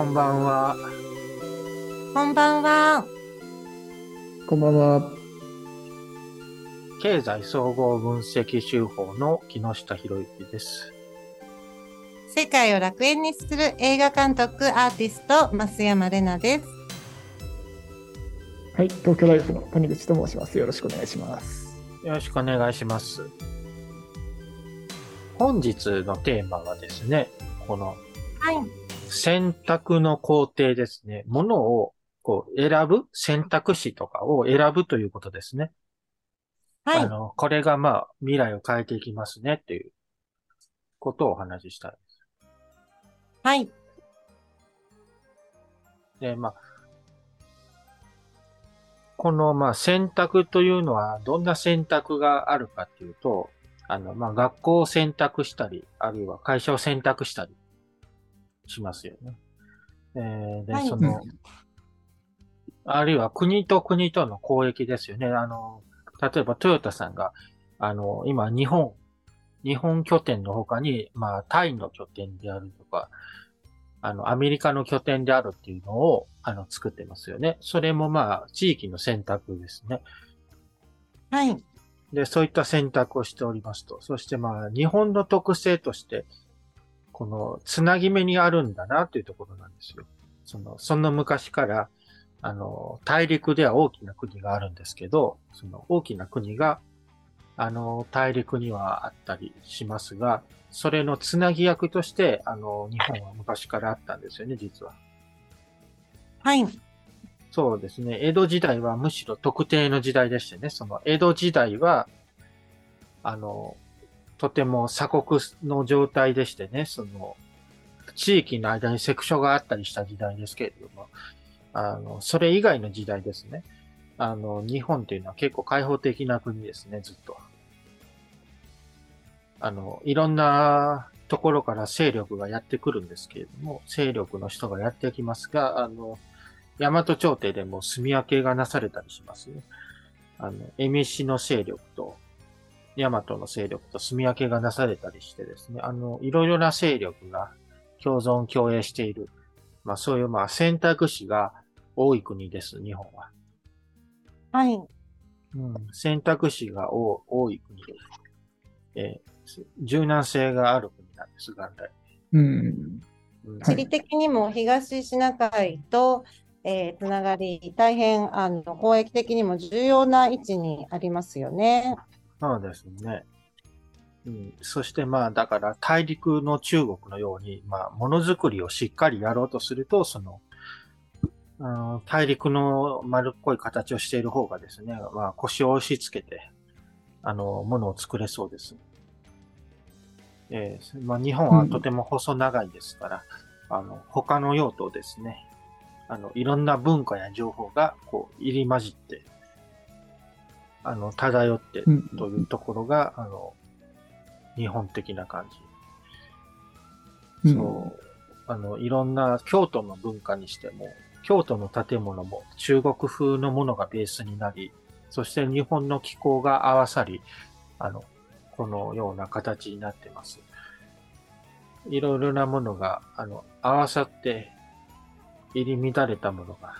こんばんは。こんばんは。こんばんは。経済総合分析手法の木下博之です。世界を楽園にする映画監督アーティスト、増山玲奈です。はい、東京ライフの谷口と申します。よろしくお願いします。よろしくお願いします。本日のテーマはですね、このはい。選択の工程ですね。ものをこう選ぶ選択肢とかを選ぶということですね。はい。あの、これがまあ未来を変えていきますねっていうことをお話ししたいです。はい。で、まあ、このまあ選択というのはどんな選択があるかっていうと、あの、まあ学校を選択したり、あるいは会社を選択したりしますよね。えーで、はいその、あるいは国と国との交易ですよね。あの、例えばトヨタさんが、あの、今日本、日本拠点の他に、まあタイの拠点であるとか、あの、アメリカの拠点であるっていうのを、あの、作ってますよね。それもまあ、地域の選択ですね。はい。で、そういった選択をしておりますと。そしてまあ、日本の特性として、この、つなぎ目にあるんだなというところなんですよ。その、その昔から、あの、大陸では大きな国があるんですけど、その大きな国が、あの、大陸にはあったりしますが、それのつなぎ役として、あの、日本は昔からあったんですよね、実は。はい。そうですね。江戸時代はむしろ特定の時代でしてね、その江戸時代は、あの、とても鎖国の状態でしてね、その、地域の間にセクションがあったりした時代ですけれども、あの、それ以外の時代ですね。あの、日本っていうのは結構開放的な国ですね、ずっと。あの、いろんなところから勢力がやってくるんですけれども、勢力の人がやってきますが、あの、大和朝廷でも住み分けがなされたりしますね。あの、恵美氏の勢力と、大和の勢力と住み分けがなされたりしてですね、あの、いろいろな勢力が共存共栄している、まあそういうまあ選択肢が多い国です、日本は。はい。うん、選択肢が多多い国です。えー柔軟性がある国なんです、元来。うん。うん地理的にも東シナ海と、えーつながり、大変、あの、交易的にも重要な位置にありますよね。そうですね。うん、そしてまあ、だから大陸の中国のように、まあ、ものづくりをしっかりやろうとすると、その、うん大陸の丸っこい形をしている方がですね、まあ、腰を押し付けて、あの、ものを作れそうです。えーまあ、日本はとても細長いですから、あの、他の用途ですね、あの、いろんな文化や情報が、こう、入り混じって、あの、漂ってうん。というところが、あの、日本的な感じ。うんそう。あの、いろんな京都の文化にしても、京都の建物も中国風のものがベースになり、そして日本の気候が合わさり、あの、このような形になってます。いろいろなものが、あの、合わさって、入り乱れたものが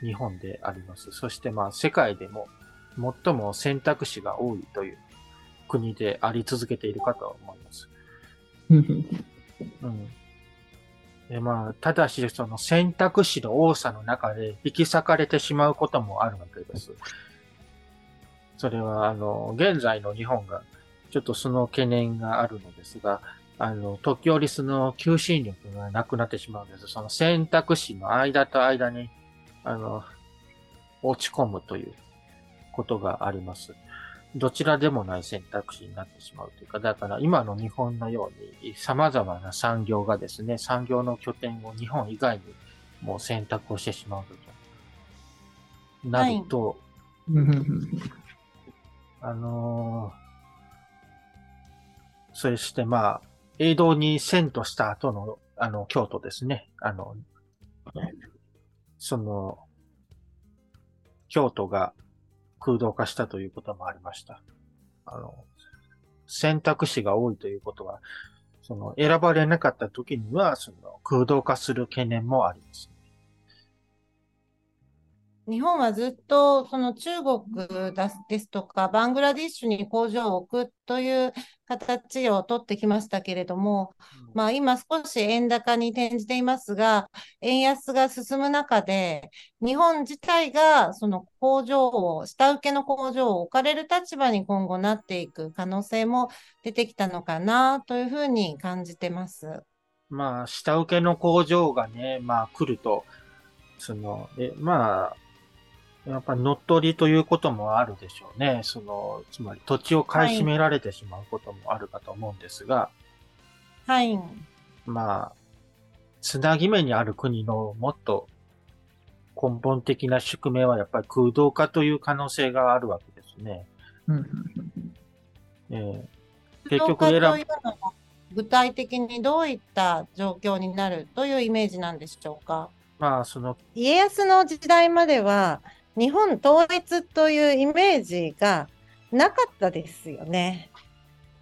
日本であります。そしてまあ、世界でも最も選択肢が多いという国であり続けているかと思います。うん。で、まあ、ただし、その選択肢の多さの中で引き裂かれてしまうこともあるわけです。それは、あの、現在の日本が、ちょっとその懸念があるのですが、あの、時折その求心力がなくなってしまうんです。その選択肢の間と間に、あの、落ち込むということがあります。どちらでもない選択肢になってしまうというか、だから今の日本のように様々な産業がですね、産業の拠点を日本以外にもう選択をしてしまうと。なると、うん。あのーそしてまあ、江戸に遷都した後の、あの、京都ですね。あの、その、京都が空洞化したということもありました。あの、選択肢が多いということは、その選ばれなかった時には、その空洞化する懸念もあります。日本はずっとその中国ですとか、バングラディッシュに工場を置くという形を取ってきましたけれども、まあ、今少し円高に転じていますが、円安が進む中で、日本自体がその工場を、下請けの工場を置かれる立場に今後なっていく可能性も出てきたのかなというふうに感じてます。まあ、下請けの工場がね、まあ来ると、その、えまあ、やっぱ乗っ取りということもあるでしょうね。その、つまり土地を買い占められてしまうこともあるかと思うんですが、はい。まあ、つなぎ目にある国のもっと根本的な宿命はやっぱり空洞化という可能性があるわけですね。えー、結局選ぶ。具体的にどういった状況になるというイメージなんでしょうか？まあ、その家康の時代までは日本統一というイメージがなかったですよね。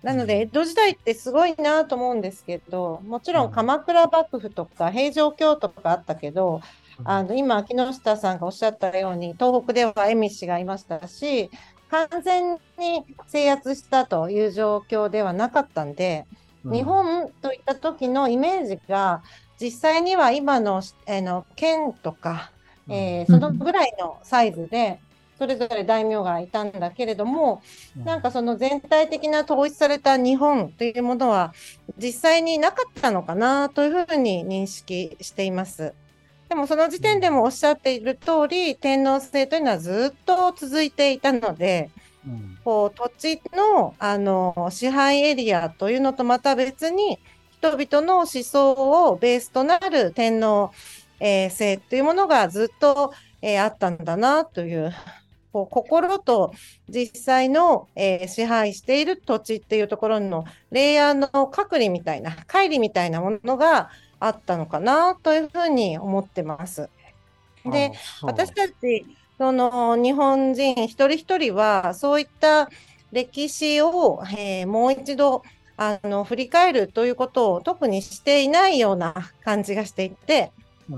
なので、江戸時代ってすごいなと思うんですけど、もちろん鎌倉幕府とか平城京とかあったけど、あの今、木下さんがおっしゃったように、東北では恵美氏がいましたし、完全に制圧したという状況ではなかったんで、日本といった時のイメージが、実際には今の,、えの県とか、えー、そのぐらいのサイズで、それぞれ大名がいたんだけれども、なんかその全体的な統一された日本というものは実際になかったのかなというふうに認識しています。でもその時点でもおっしゃっている通り、天皇制というのはずっと続いていたので、うん、こう土地のあの支配エリアというのとまた別に人々の思想をベースとなる天皇えー、性というものがずっと、えー、あったんだなという こう心と実際の、えー、支配している土地っていうところのレイヤーの隔離みたいな乖離みたいなものがあったのかなというふうに思ってます。で私たちその日本人一人一人はそういった歴史を、えー、もう一度あの振り返るということを特にしていないような感じがしていて、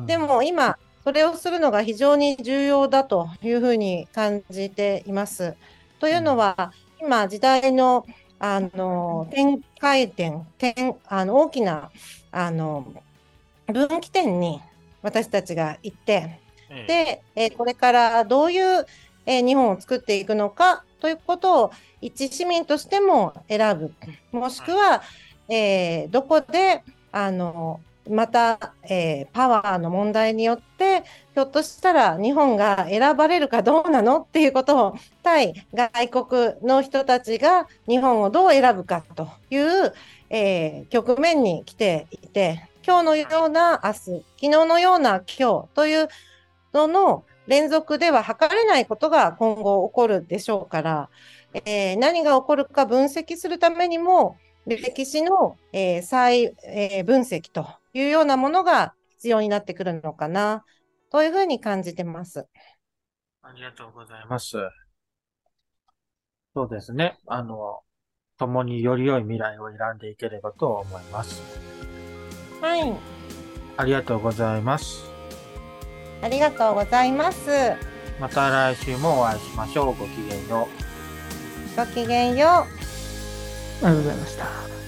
でも今、それをするのが非常に重要だというふうに感じています。というのは、今、時代のあの展開点、点あの大きなあの分岐点に私たちが行って、で、えこれからどういう、え日本を作っていくのかということを一市民としても選ぶ、もしくは、えー、どこであのまた、えー、パワーの問題によって、ひょっとしたら日本が選ばれるかどうなのっていうことを、対外国の人たちが日本をどう選ぶかという、えー、局面に来ていて、今日のような明日、昨日のような今日というのの連続では測れないことが今後起こるでしょうから、えー、何が起こるか分析するためにも、歴史の、えー、再、えー、分析というようなものが必要になってくるのかな、というふうに感じてます。ありがとうございます。そうですね。あの、共により良い未来を選んでいければと思います。はい。ありがとうございます。ありがとうございます。また来週もお会いしましょう。ごきげんよう。ごきげんよう。ありがとうございました。